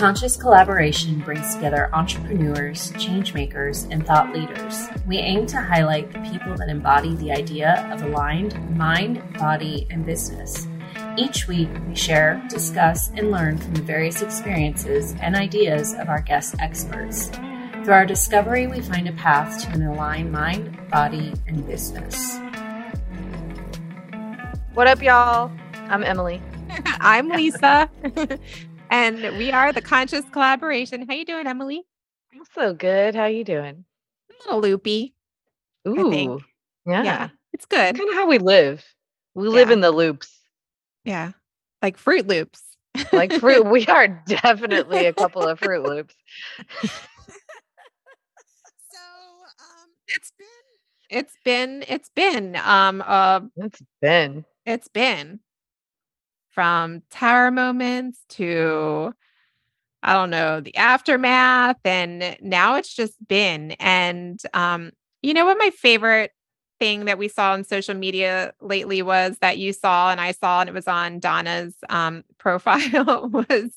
Conscious Collaboration brings together entrepreneurs, changemakers, and thought leaders. We aim to highlight the people that embody the idea of aligned mind, body, and business. Each week, we share, discuss, and learn from the various experiences and ideas of our guest experts. Through our discovery, we find a path to an aligned mind, body, and business. What up, y'all? I'm Emily. I'm Lisa. and we are the Conscious Collaboration. How you doing, Emily? I'm so good. How you doing? A little loopy. Ooh. Yeah. Yeah. It's good. Kind of how we live. We live in the loops. Yeah. Like Fruit Loops. Like fruit. we are definitely a couple of Fruit Loops. So um it's been it's been it's been um uh It's been. it's been from tower moments to I don't know, the aftermath and now it's just been and um you know what my favorite thing that we saw on social media lately was that you saw and I saw and it was on Donna's um profile was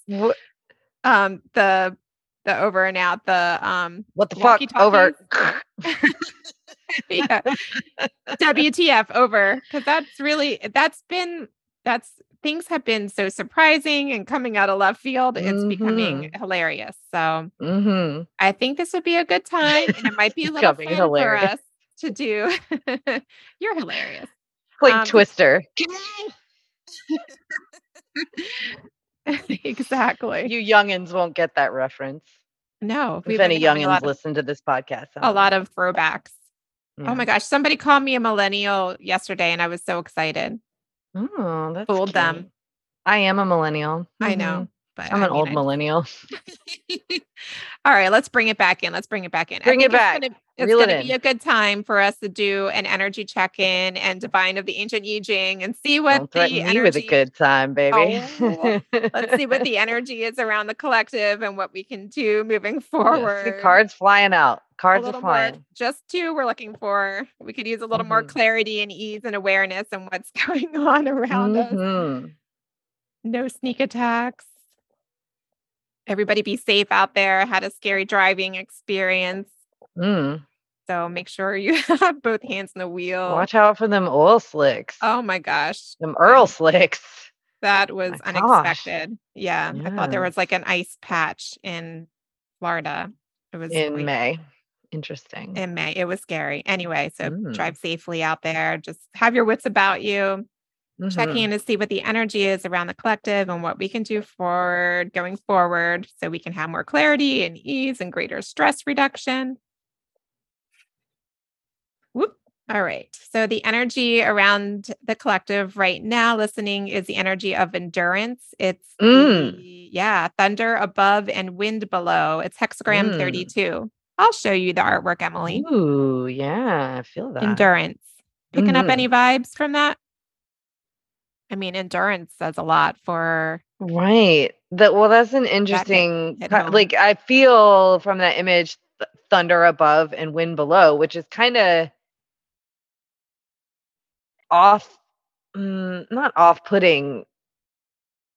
um the the over and out the um what the fuck? Over. yeah. WTF over because that's really that's been that's things have been so surprising and coming out of left field. It's becoming hilarious. So hmm I think this would be a good time, and it might be a little fun hilarious. for us to do. You're hilarious. Like Um, Twister. exactly. You youngins won't get that reference. no, If any youngins of, listen to this podcast, a lot of throwbacks. Yeah. Oh my gosh, somebody called me a millennial yesterday, and I was so excited. Oh, that's Fooled them. I am a millennial. I Mhm. know, but I'm I an mean, old millennial. All right, let's bring it back in. Let's bring it back in. Bring it back. gonna- It's Reel it going to be a good time for us to do an energy check in and divine of the ancient I Ching and see what Don't the me with a good time, baby. Oh, Let's see what the energy is around the collective and what we can do moving forward. see cards flying out. Cards are little more, flying. just two we're looking for. We could use a little more Mhm. clarity and ease and awareness and what's going on around us. Mhm. No sneak attacks. Everybody be safe out there. I Had a scary driving experience. Mm. So make sure you have both hands on the wheel. Watch out for them oil slicks. Oh my gosh. Them Earl slicks. That was My unexpected. Yeah. I thought there was like an ice patch in Florida. It was In like, May. Interesting. in May. It was scary. Anyway, so Mm. drive safely out there. Just have your wits about you. Checking Mhm. in to see what the energy is around the collective and what we can do forward going forward so we can have more clarity and ease and greater stress reduction. Whoop. All right. So the energy around the collective right now listening is the energy of endurance. It's Mm. the, yeah, thunder above and wind below. It's hexagram Mm. 32. I'll show you the artwork, Emily. Ooh, yeah. I feel that. Endurance. Picking up Mhm. any vibes from that? I mean, endurance says a lot for Right. That well, that's an interesting home. like I feel from that image th- thunder above and wind below, which is kind of off mm, not off-putting,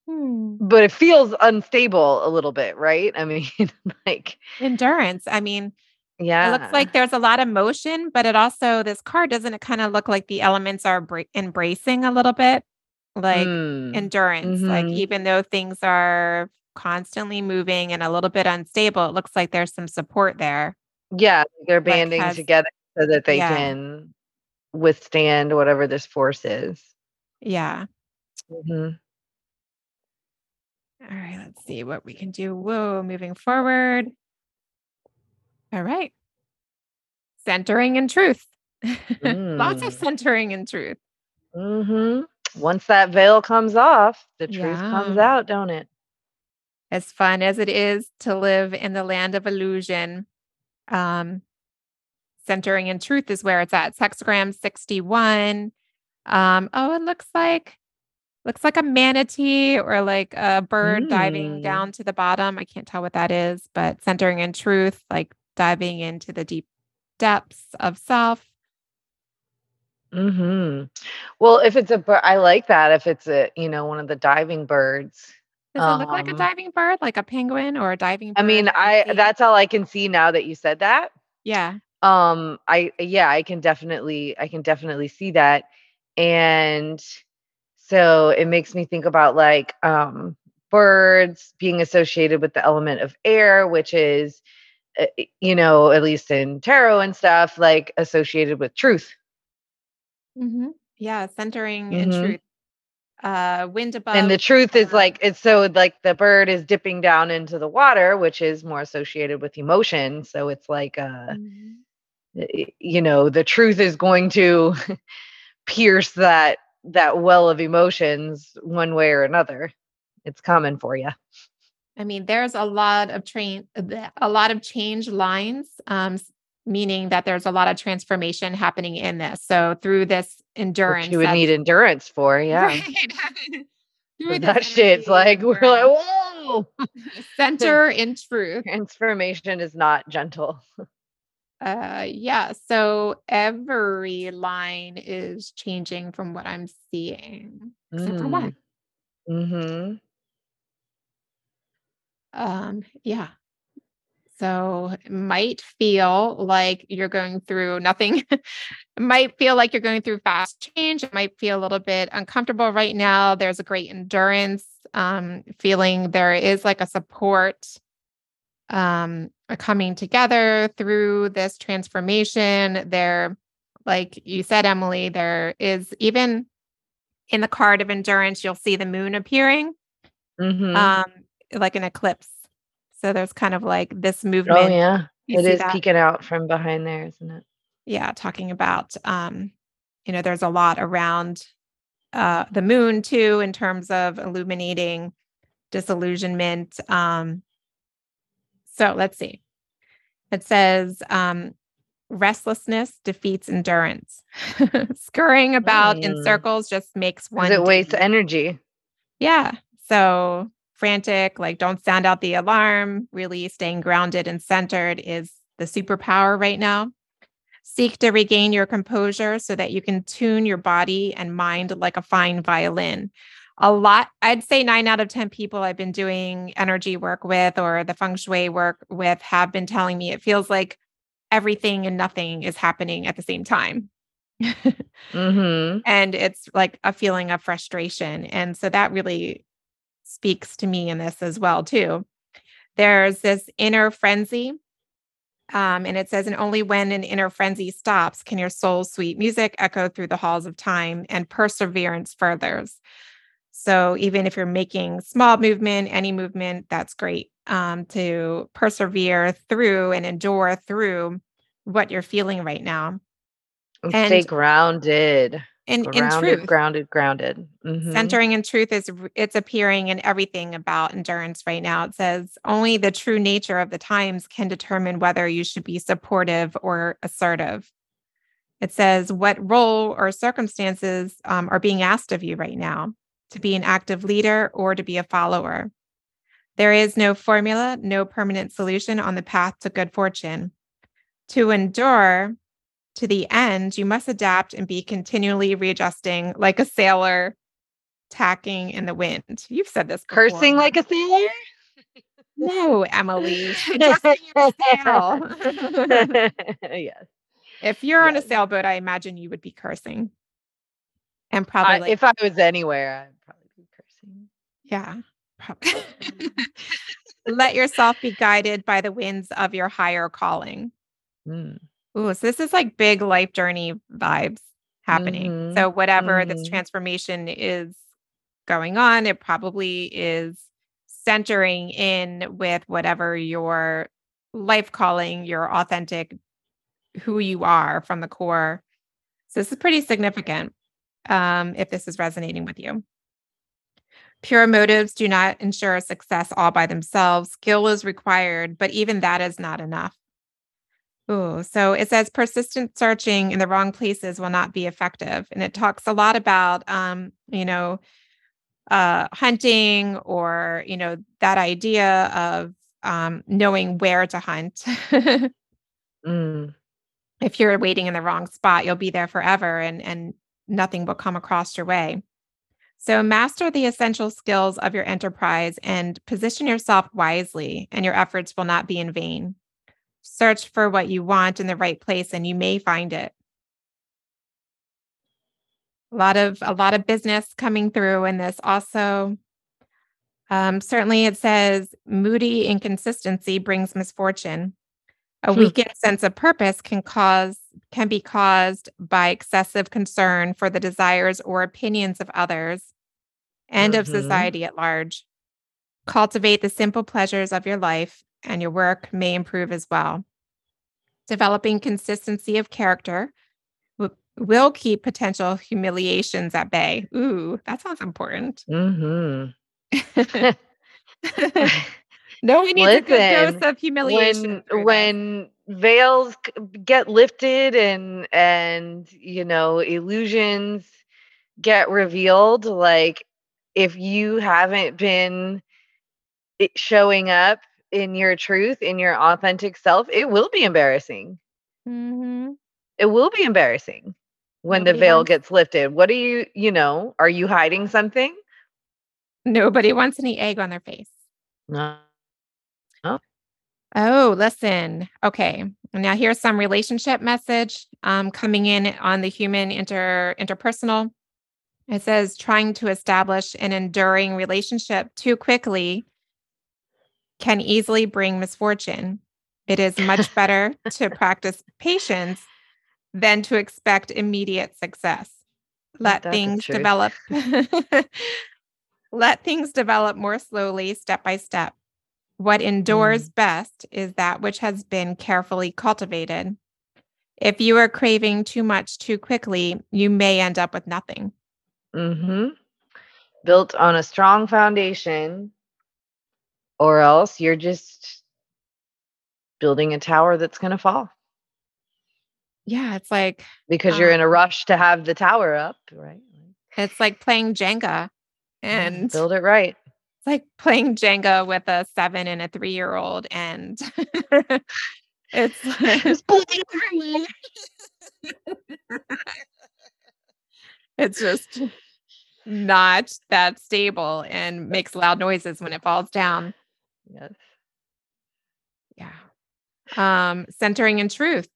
but it feels unstable a little bit, right? I mean, like endurance. I mean, yeah. it looks like there's a lot of motion, but it also, this card doesn't it kind of look like the elements are bra- embracing a little bit? Like Mm, endurance. Like mhm. even though things are constantly moving and a little bit unstable, it looks like there's some support there. yeah, they're banding has- together so that they Yeah. can withstand whatever this force is. Yeah. Mhm. All right, let's see what we can do. Whoa, moving forward. All right. Centering in truth. Lots of Mm. centering in truth. hmm Once that veil comes off, the truth comes out, don't it? As fun as it is to live in the land of illusion, um, centering in truth is where it's at. It's hexagram 61. Um, oh, it looks like looks like a manatee or like a bird diving Mm. down to the bottom. I can't tell what that is, but centering in truth, like diving into the deep depths of self. Hmm Well, if it's a bird, I like that. If it's a, you know, one of the diving birds, Does um, it look like a um diving bird, like a penguin or a diving I mean, I that's all I can see now that you said that. Yeah. Um I yeah, I can definitely I can definitely see that. And so it makes me think about like um birds being associated with the element of air, which is uh, you know, at least in tarot and stuff, like associated with truth. Mm-hmm. Yeah, centering mm-hmm. in truth uh wind above and the truth is like it's so like the bird is dipping down into the water which is more associated with emotion so it's like uh mm-hmm. you know the truth is going to pierce that that well of emotions one way or another it's common for you i mean there's a lot of train a lot of change lines um meaning that there's a lot of transformation happening in this. So through this endurance, Which you would need endurance for, yeah. Right. that shit's like we're like whoa. Center in truth. Transformation is not gentle. Uh yeah, so every line is changing from what I'm seeing. Except mm. for one. Mm-hmm. Um, yeah. So it might feel like you're going through nothing. it might feel like you're going through fast change. It might feel a little bit uncomfortable right now. There's a great endurance um, feeling. There is like a support um, coming together through this transformation. There, like you said, Emily, there is even in the card of endurance, you'll see the moon appearing, mm-hmm. um, like an eclipse so there's kind of like this oh, movement. Oh yeah. You it is that? peeking out from behind there, isn't it? Yeah, talking about um, you know, there's a lot around uh the moon too in terms of illuminating disillusionment. Um so let's see. It says um restlessness defeats endurance. Scurrying about mm. in circles just makes one. It wastes energy. Yeah. So frantic, like don't sound out the alarm, really staying grounded and centered is the superpower right now. Seek to regain your composure so that you can tune your body and mind like a fine violin. A lot, I'd say nine out of 10 people I've been doing energy work with or the feng shui work with have been telling me it feels like everything and nothing is happening at the same time. mm-hmm. And it's like a feeling of frustration. And so that really speaks to me in this as well too. There's this inner frenzy. Um, and it says, and only when an inner frenzy stops can your soul's sweet music echo through the halls of time and perseverance furthers. So even if you're making small movement, any movement, that's great um, to persevere through and endure through what you're feeling right now. And, and stay grounded in, grounded, in truth. grounded grounded. Mm-hmm. centering in truth is it's appearing in everything about endurance right now. It says only the true nature of the times can determine whether you should be supportive or assertive. It says what role or circumstances um, are being asked of you right now to be an active leader or to be a follower. There is no formula no permanent solution on the path to good fortune. To endure to the end, you must adapt and be continually readjusting like a sailor tacking in the wind. You've said this before. Cursing like a sailor? No, Emily. Adjusting your sail. yes. If you're yes. on a sailboat, I imagine you would be cursing. And probably I, like, if I was anywhere, I'd probably be cursing. Yeah. Probably. Let yourself be guided by the winds of your higher calling. Mm. Ooh, so this is like big life journey vibes happening. Mm-hmm. So whatever mm-hmm. this transformation is going on, it probably is centering in with whatever your life calling, your authentic who you are from the core. So this is pretty significant um, if this is resonating with you. Pure motives do not ensure success all by themselves. Skill is required, but even that is not enough. Oh, so it says persistent searching in the wrong places will not be effective. And it talks a lot about, um, you know, uh, hunting or, you know, that idea of um, knowing where to hunt. mm. If you're waiting in the wrong spot, you'll be there forever and, and nothing will come across your way. So, master the essential skills of your enterprise and position yourself wisely, and your efforts will not be in vain. Search for what you want in the right place, and you may find it. A lot of a lot of business coming through in this. Also, um, certainly, it says moody inconsistency brings misfortune. A Hmm. weakened sense of purpose can cause can be caused by excessive concern for the desires or opinions of others and of Mhm. society at large. Cultivate the simple pleasures of your life, and your work may improve as well. Developing consistency of character w- will keep potential humiliations at bay. Ooh, that sounds important. Mhm. no one needs a good dose of humiliation. when when veils get lifted and and you know illusions get revealed like if you haven't been showing up in your truth in your authentic self it will be embarrassing Mhm. it will be embarrassing when the veil wants- gets lifted what are you you know are you hiding something nobody wants any egg on their face. no Oh, listen. Okay. Now here's some relationship message um, coming in on the human inter interpersonal. It says trying to establish an enduring relationship too quickly can easily bring misfortune. It is much better to practice patience than to expect immediate success. Let That's things develop. Let things develop more slowly, step by step. What endures best is that which has been carefully cultivated. If you are craving too much too quickly, you may end up with nothing. Mm-hmm. Built on a strong foundation, or else you're just building a tower that's going to fall Yeah, it's like because you're in a Um, rush to have the tower up, right? it's like playing Jenga. Yeah, And build it right. it's like playing Jenga with a seven and a three year old. And it's it's just not that stable and makes loud noises when it falls down. Yes. Yeah. Um, centering in truth.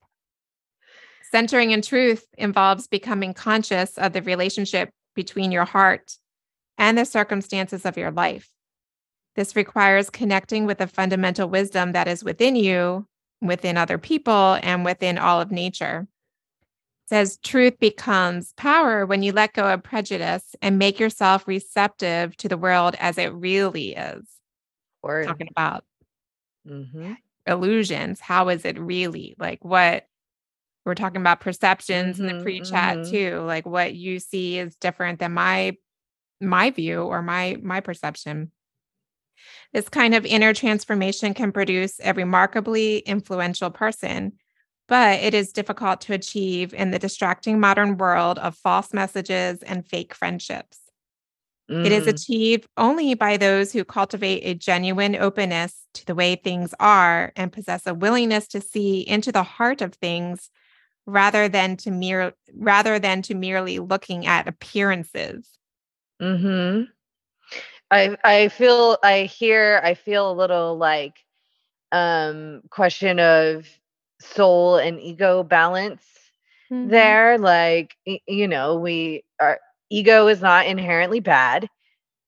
Centering in truth involves becoming conscious of the relationship between your heart and the circumstances of your life. This requires connecting with the fundamental wisdom that is within you, within other people, and within all of nature. It says truth becomes power when you let go of prejudice and make yourself receptive to the world as it really is. Word. Talking about hmm illusions. How is it really? Like what we're talking about perceptions in the Mhm, pre-chat mhm. too. Like what you see is different than my my view or my my perception. This kind of inner transformation can produce a remarkably influential person, but it is difficult to achieve in the distracting modern world of false messages and fake friendships. It is Mm, achieved only by those who cultivate a genuine openness to the way things are and possess a willingness to see into the heart of things rather than to mere rather than to merely looking at appearances. mhm. I I feel I hear I feel a little like um question of soul and ego balance there like you know we our ego is not inherently bad.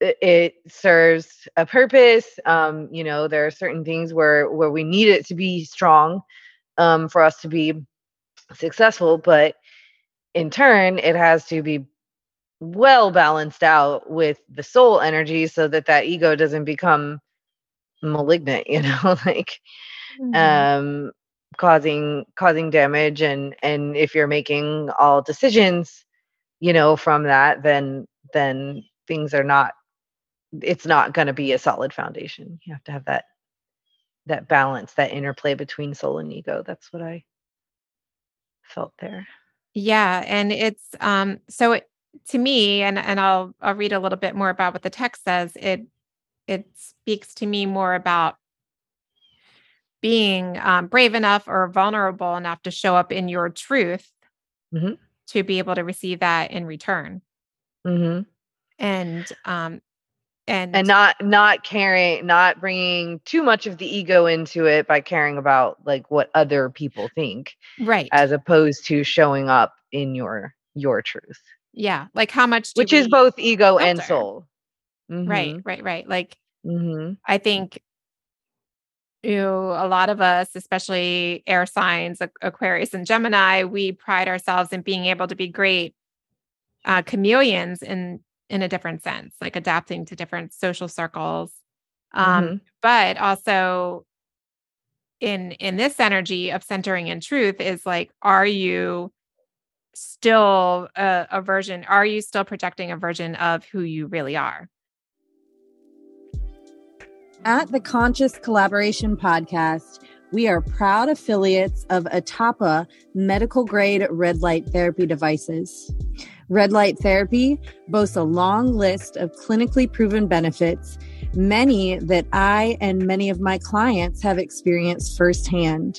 It, serves a purpose. Um you know there are certain things where where we need it to be strong um for us to be successful but in turn it has to be well balanced out with the soul energy so that that ego doesn't become malignant you know like Mhm. um causing causing damage. And and if you're making all decisions you know from that then then things are not it's not going to be a solid foundation you have to have that that balance that interplay between soul and ego that's what i felt there Yeah, and it's um so it, to me and and I'll I'll read a little bit more about what the text says. It it speaks to me more about being um, brave enough or vulnerable enough to show up in your truth Mhm. To be able to receive that in return. hmm and um and and not not caring not bringing too much of the ego into it by caring about like what other people think right. as opposed to showing up in your your truth. Yeah like how much do which is both ego and filter? soul. Right right right. Like hmm I think you know, a lot of us, especially air signs, Aquarius and Gemini, we pride ourselves in being able to be great uh, chameleons in in a different sense, like adapting to different social circles. Um, Mhm. But also in in this energy of centering in truth is like, are you still a, a version? Are you still projecting a version of who you really are? At the Conscious Collaboration Podcast, we are proud affiliates of Atapa medical grade red light therapy devices. Red light therapy boasts a long list of clinically proven benefits, many that I and many of my clients have experienced firsthand.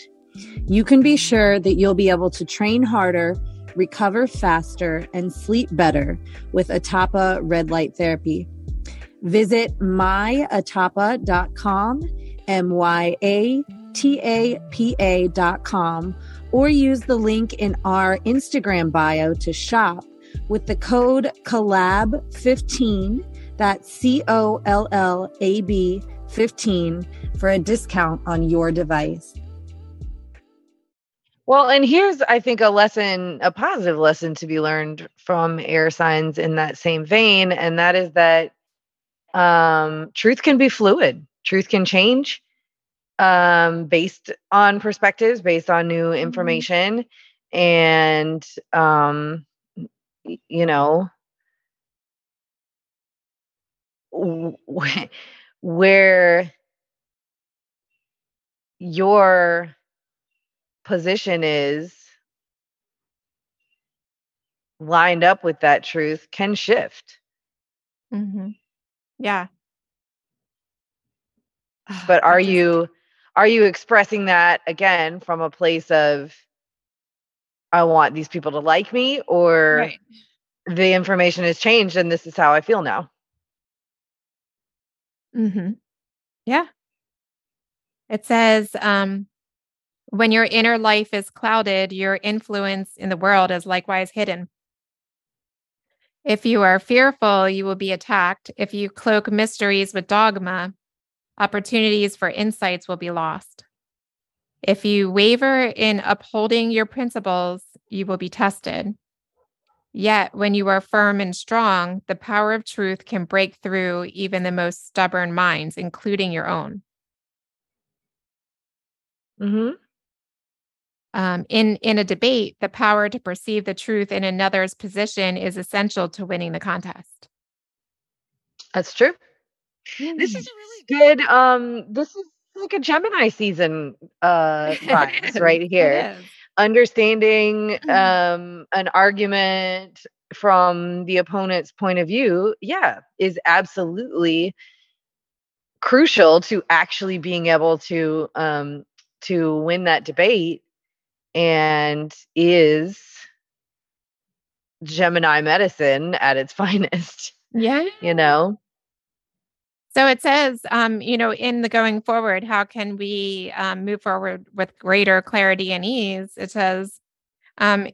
You can be sure that you'll be able to train harder, recover faster, and sleep better with Atapa red light therapy. Visit myatapa.com, M Y A T A P A.com, or use the link in our Instagram bio to shop with the code COLLAB15, that's C O L L A B 15, for a discount on your device. Well, and here's, I think, a lesson, a positive lesson to be learned from air signs in that same vein. And that is that um, truth can be fluid, truth can change um, based on perspectives, based on new information. And, um, you know, where your position is lined up with that truth can shift. Mm-hmm. Yeah. But are you are you expressing that again from a place of I want these people to like me or right? the information has changed and this is how I feel now? Mm-hmm. Yeah. It says, um, when your inner life is clouded, your influence in the world is likewise hidden. If you are fearful, you will be attacked. If you cloak mysteries with dogma, opportunities for insights will be lost. If you waver in upholding your principles, you will be tested. Yet, when you are firm and strong, the power of truth can break through even the most stubborn minds, including your own. Mm-hmm. Um, in in a debate, the power to perceive the truth in another's position is essential to winning the contest. That's true. This is a really good um this is like a Gemini season uh vibes right here. understanding um an argument from the opponent's point of view yeah is absolutely crucial to actually being able to um to win that debate and is gemini medicine at its finest Yeah. you know So it says, um, you know, in the going forward, how can we um, move forward with greater clarity and ease? It says, um,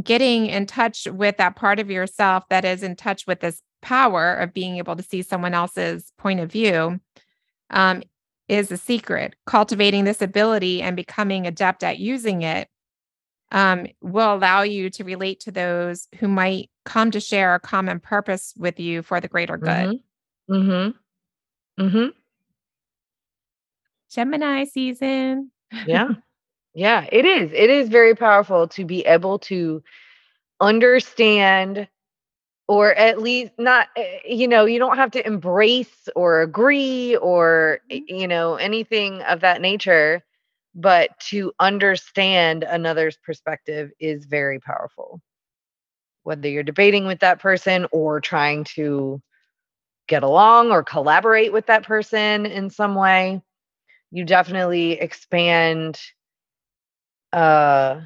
getting in touch with that part of yourself that is in touch with this power of being able to see someone else's point of view um, is a secret. Cultivating this ability and becoming adept at using it um, will allow you to relate to those who might come to share a common purpose with you for the greater good. mm-hmm mm-hmm, mm-hmm. Gemini season. yeah yeah it is it is very powerful to be able to understand or at least not eh, you know you don't have to embrace or agree or eh, you know anything of that nature but to understand another's perspective is very powerful. Whether you're debating with that person or trying to get along or collaborate with that person in some way you definitely expand uh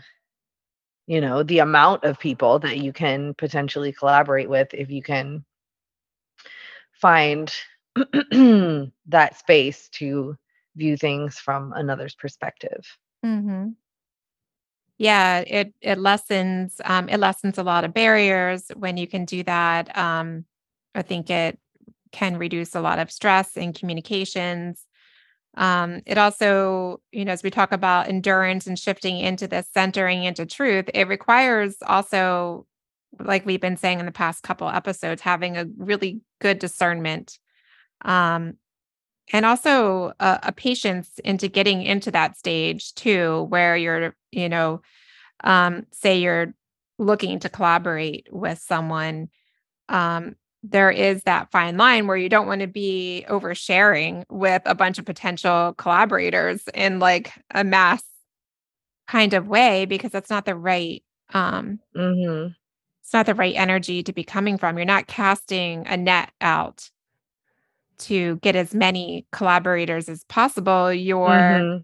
you know the amount of people that you can potentially collaborate with if you can find that space to view things from another's perspective. Mm-hmm. Yeah, it it lessens um, it lessens a lot of barriers when you can do that. Um, I think it can reduce a lot of stress in communications. Um, it also, you know, as we talk about endurance and shifting into this centering into truth, it requires also, like we've been saying in the past couple episodes, having a really good discernment um, and also a, a, patience into getting into that stage too where you're you know um, say you're looking to collaborate with someone um, there is that fine line where you don't want to be oversharing with a bunch of potential collaborators in like a mass kind of way because that's not the right um mm-hmm. it's not the right energy to be coming from you're not casting a net out to get as many collaborators as possible, you're mm-hmm.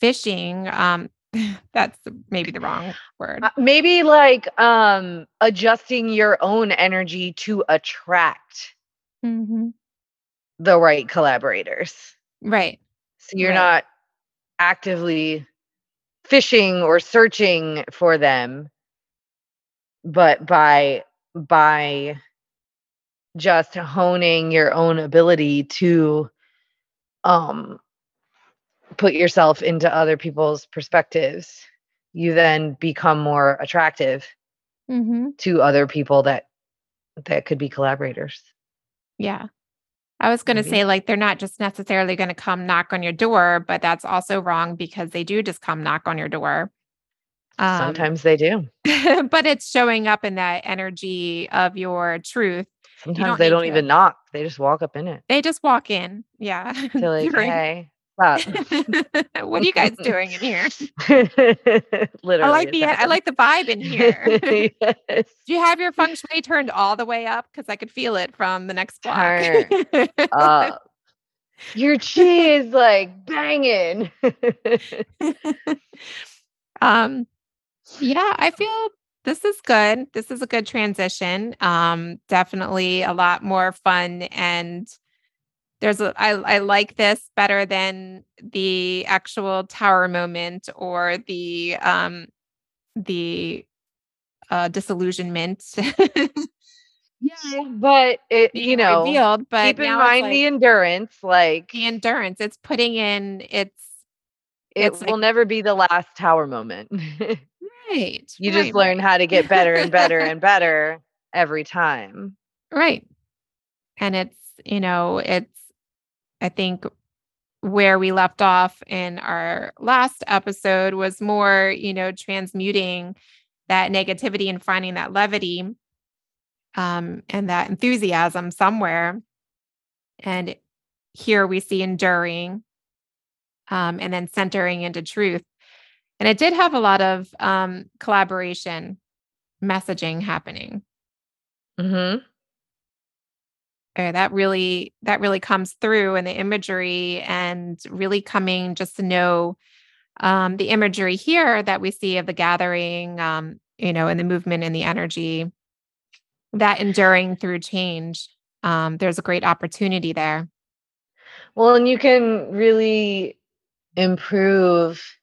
fishing. Um, that's maybe the wrong word. Uh, maybe like um, adjusting your own energy to attract mm-hmm. the right collaborators. Right. So you're right. not actively fishing or searching for them, but by by just honing your own ability to um put yourself into other people's perspectives you then become more attractive mm-hmm. to other people that that could be collaborators. Yeah. I was going to say like they're not just necessarily going to come knock on your door but that's also wrong because they do just come knock on your door. Um, sometimes they do. but it's showing up in that energy of your truth Sometimes don't they don't to. even knock. They just walk up in it. They just walk in. Yeah. They're like, hey, what are you guys doing in here? Literally. I like the I like the vibe in here. yes. Do you have your feng shui turned all the way up? Because I could feel it from the next block. Turn up. Your chi is like banging. um yeah, I feel this is good. This is a good transition. Um, definitely a lot more fun and there's a I, I like this better than the actual tower moment or the um the uh disillusionment. yeah, but it you know revealed, but keep in mind like, the endurance, like the endurance. It's putting in it's it it's will like, never be the last tower moment. Right. You right, just learn how to get better and better and better every time. Right. And it's, you know, it's, I think where we left off in our last episode was more, you know, transmuting that negativity and finding that levity um, and that enthusiasm somewhere. And here we see enduring um, and then centering into truth. And it did have a lot of um, collaboration messaging happening. Mm-hmm. Okay, that really that really comes through in the imagery and really coming just to know um, the imagery here that we see of the gathering, um, you know, and the movement and the energy, that enduring through change. Um, there's a great opportunity there. Well, and you can really improve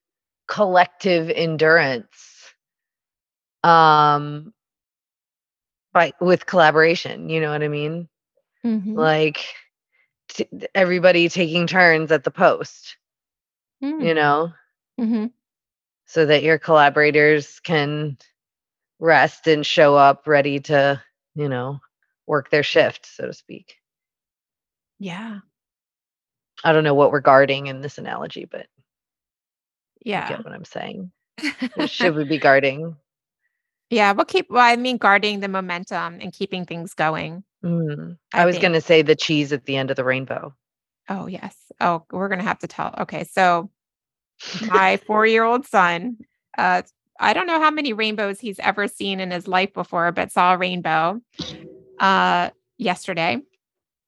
collective endurance um by with collaboration you know what i mean mm-hmm. like t- everybody taking turns at the post mm. you know mm-hmm. so that your collaborators can rest and show up ready to you know work their shift so to speak yeah i don't know what we're guarding in this analogy but yeah. You get what I'm saying? should we be guarding? Yeah, we'll keep, well, I mean, guarding the momentum and keeping things going. Mm. I, I was going to say the cheese at the end of the rainbow. Oh, yes. Oh, we're going to have to tell. Okay. So, my four year old son, uh, I don't know how many rainbows he's ever seen in his life before, but saw a rainbow uh, yesterday.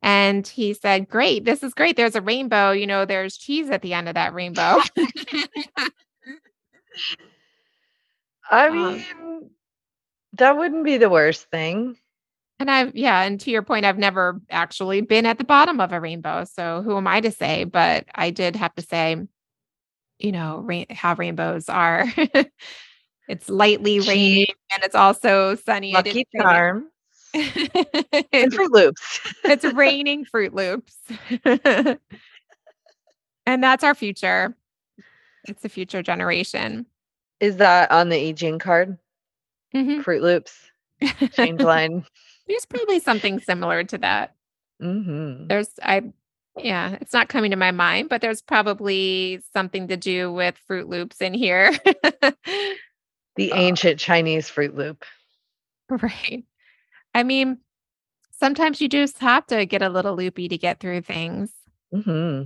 And he said, Great, this is great. There's a rainbow. You know, there's cheese at the end of that rainbow. I um mean, um, that wouldn't be the worst thing. And I've, yeah. And to your point, I've never actually been at the bottom of a rainbow. So who am I to say? But I did have to say, you know, rain, how rainbows are. it's lightly raining and it's also sunny. Lucky charm. And Fruit Loops. it's raining Fruit Loops. and that's our future. It's the future generation. Is that on the I Ching card? Mhm. Fruit Loops, change line. There's probably something similar to that. hmm There's, I, yeah, it's not coming to my mind, but there's probably something to do with Fruit Loops in here. The Uh, ancient Chinese Fruit Loop. right. I mean, sometimes you just have to get a little loopy to get through things. hmm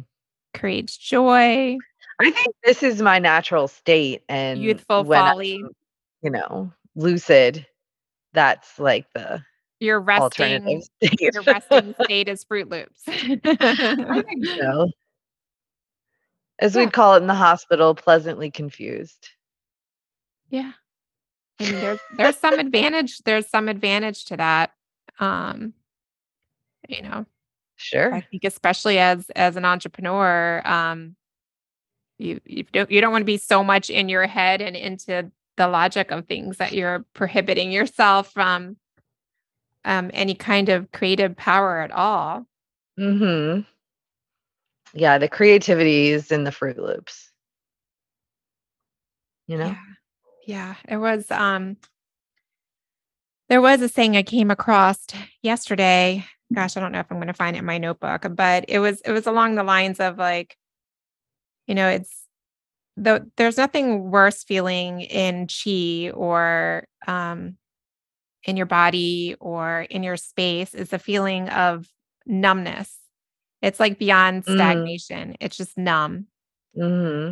Creates joy, I think this is my natural state, and youthful when I'm, folly. you know, lucid. That's like the Your resting, state. your resting state is Fruit Loops. I think so. As Yeah. we'd call it in the hospital, pleasantly confused. Yeah. I mean, there's there's some advantage. There's some advantage to that. Um, you know, sure. I think especially as as an entrepreneur, um, you you don't you don't want to be so much in your head and into the logic of things that you're prohibiting yourself from um any kind of creative power at all. hmm Yeah, the creativity is in the Fruit Loops. You know? Yeah. Yeah. It was um there was a saying I came across yesterday. Gosh, I don't know if I'm going to find it in my notebook, but it was it was along the lines of like, you know, it's the there's nothing worse feeling in chi or um in your body or in your space is the feeling of numbness. It's like beyond Mm. stagnation. It's just numb. hmm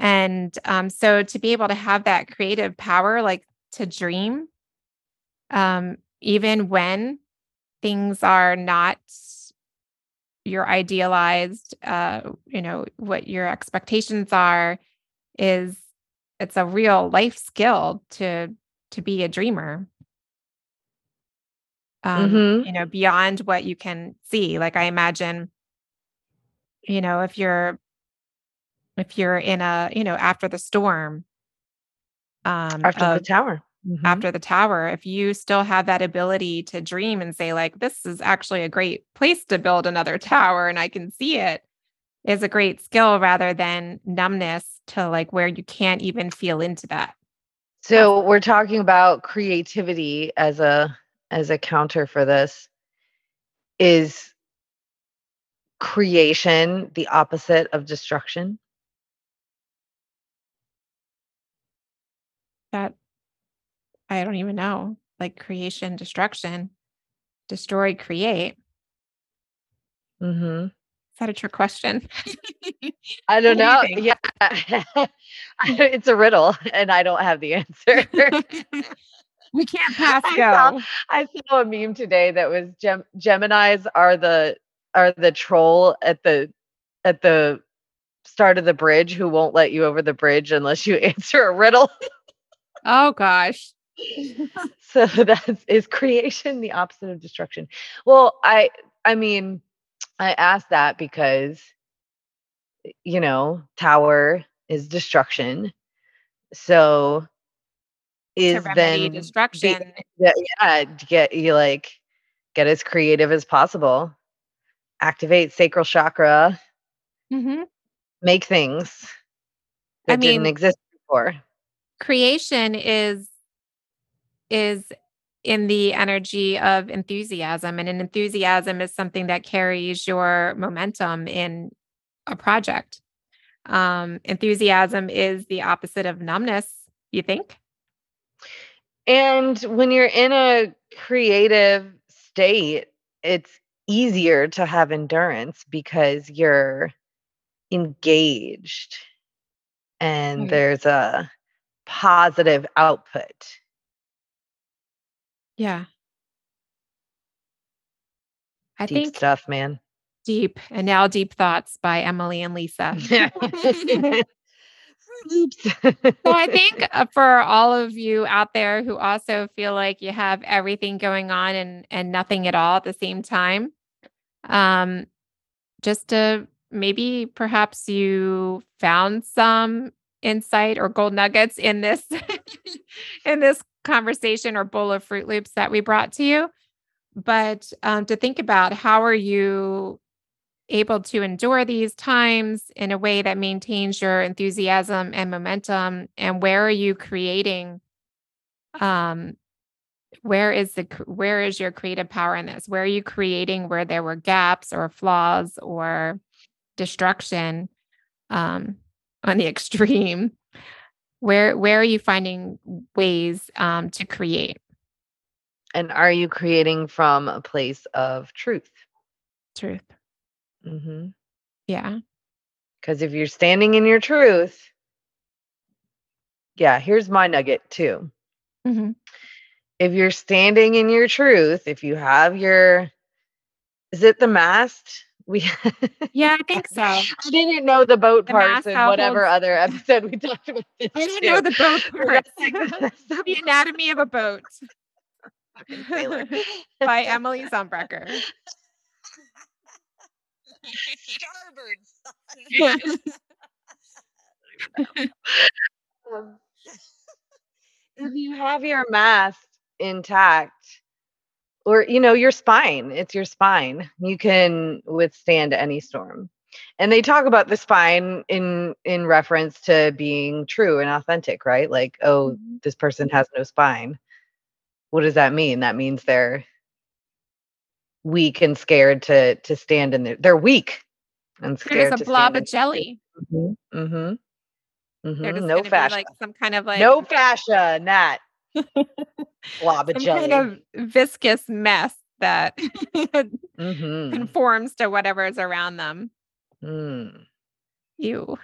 And um, so to be able to have that creative power, like to dream, um, even when things are not your idealized, uh, you know, what your expectations are, is it's a real life skill to to be a dreamer. Um, Mhm. you know, beyond what you can see. Like I imagine, you know, if you're if you're in a, you know, after the storm, um, After the of- tower. Mhm. after the tower, if you still have that ability to dream and say, like, this is actually a great place to build another tower and I can see it, is a great skill rather than numbness to like where you can't even feel into that. So we're talking about creativity as a as a counter for this. Is creation the opposite of destruction? That I don't even know. Like creation, destruction, destroy, create. hmm Is that a trick question? I don't What do know. Yeah, it's a riddle, and I don't have the answer. we can't pass I saw- go. I saw a meme today that was Gem- Gemini's are the are the troll at the at the start of the bridge who won't let you over the bridge unless you answer a riddle. Oh gosh. so that's is creation the opposite of destruction. Well, I I mean, I asked that because you know, tower is destruction. So is then destruction. yeah, yeah get you like get as creative as possible activate sacral chakra Mm-hmm. make things I that didn't exist before creation is is in the energy of enthusiasm and an enthusiasm is something that carries your momentum in a project um enthusiasm is the opposite of numbness you think and when you're in a creative state it's easier to have endurance because you're engaged and Right. there's a positive output. Yeah. I deep think stuff man. Deep and now deep thoughts by emily and lisa. So I think uh, for all of you out there who also feel like you have everything going on and and nothing at all at the same time, um, just to maybe perhaps you found some insight or gold nuggets in this in this conversation or bowl of Froot Loops that we brought to you. But um, to think about how are you able to endure these times in a way that maintains your enthusiasm and momentum? And where are you creating um where is the where is your creative power in this? Where are you creating where there were gaps or flaws or destruction um on the extreme. Where where are you finding ways um to create? And are you creating from a place of truth? Truth. Mm-hmm. yeah. Because if you're standing in your truth yeah here's my nugget too. Mm-hmm. if you're standing in your truth if you have your is it the mast we yeah i think so. I didn't know the boat The parts and whatever other episode we talked about i didn't too. know the boat parts. the anatomy of a boat. By emily zumbrecker Starboard Um, if you have your mast intact or you know your spine it's your spine you can withstand any storm and they talk about the spine in in reference to being true and authentic right like oh this person has no spine what does that mean that means they're weak and scared to to stand in there they're weak and scared just a to blob of jelly Mm-hmm. Mm-hmm. just No fascia. like some kind of like no fascia, Nat. Blob of jelly. kind of viscous mess that Mhm. conforms to whatever is around them. Mm. Ew.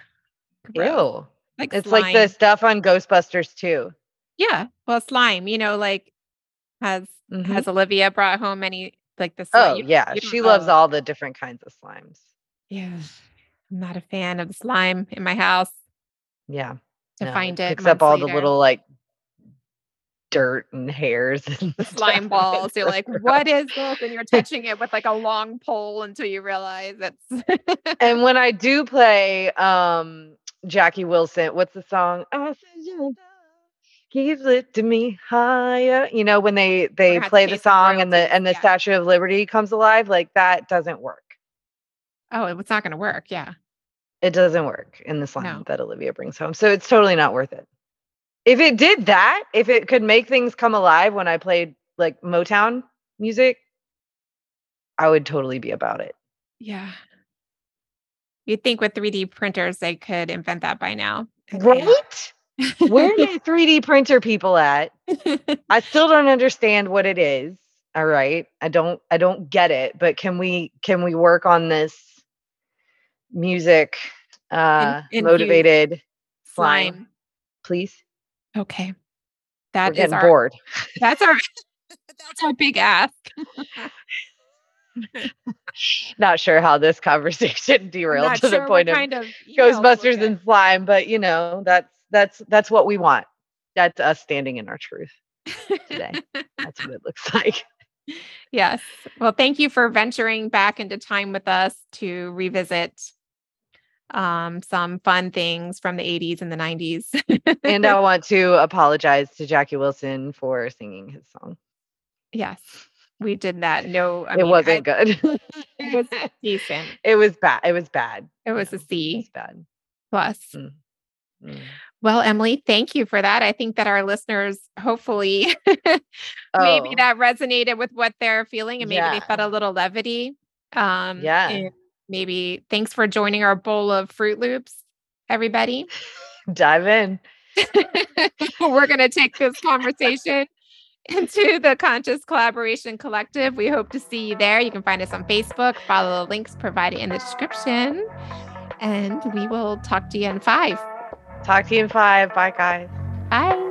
Ew. Like It's like the stuff on Ghostbusters too. Yeah. Well, slime, you know, like has Mhm. has Olivia brought home any like the slime? Oh you- yeah, you she loves all the different kinds of slimes. Yeah. I'm not a fan of slime in my house Yeah. to no, find it. picks up all the little like dirt and hairs and slime balls. You're like, what is this? And you're touching it with like a long pole until you realize it's and when I do play um Jackie Wilson, what's the song? I said keep lifting me higher. You know, when they they play the song and the and the yeah. Statue of Liberty comes alive, like that doesn't work. oh, it's not gonna work. Yeah. It doesn't work in the slime No. that Olivia brings home. So it's totally not worth it. If it did that, if it could make things come alive when I played like Motown music, I would totally be about it. Yeah. You'd think with 3D printers they could invent that by now. Right? Where are the 3D printer people at? I still don't understand what it is. All right. I don't I don't get it, but can we can we work on this music uh motivated slime, slime. please? Okay. We're That is getting our bored. that's our that's our big ask. Not sure how this conversation derailed to sure the point of of Ghostbusters and slime, but you know, that's that's that's what we want. That's us standing in our truth today. That's what it looks like. yes. Well, thank you for venturing back into time with us to revisit um, some fun things from the 80s and the 90s. And I want to apologize to Jackie Wilson for singing his song. yes, we did that. No, I it mean, wasn't I- good. It was decent. It was bad. It was bad. It was Yeah, a C It was bad. plus. Mm. Mm. Well, Emily, thank you for that. I think that our listeners hopefully maybe Oh, that resonated with what they're feeling and maybe they felt a little levity. Um Yeah. and maybe thanks for joining our bowl of Froot Loops, everybody. dive in. We're going to take this conversation into the Conscious Collaboration Collective. We hope to see you there. You can find us on Facebook, follow the links provided in the description, and we will talk to you in five. Talk to you in five. Bye, guys. Bye.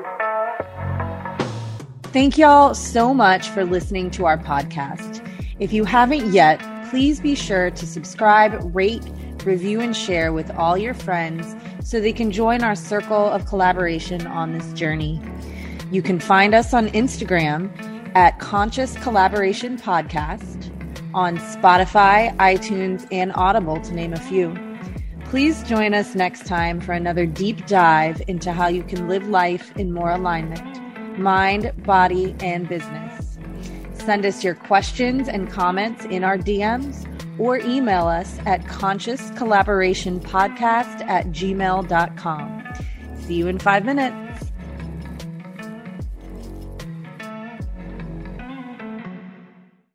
Thank y'all so much for listening to our podcast. If you haven't yet, please be sure to subscribe, rate, review, and share with all your friends so they can join our circle of collaboration on this journey. You can find us on Instagram at Conscious Collaboration Podcast, on Spotify, iTunes, and Audible, to name a few. Please join us next time for another deep dive into how you can live life in more alignment, mind, body, and business. Send us your questions and comments in our DMs or email us at consciouscollaborationpodcast at gmail.com. See you in five minutes.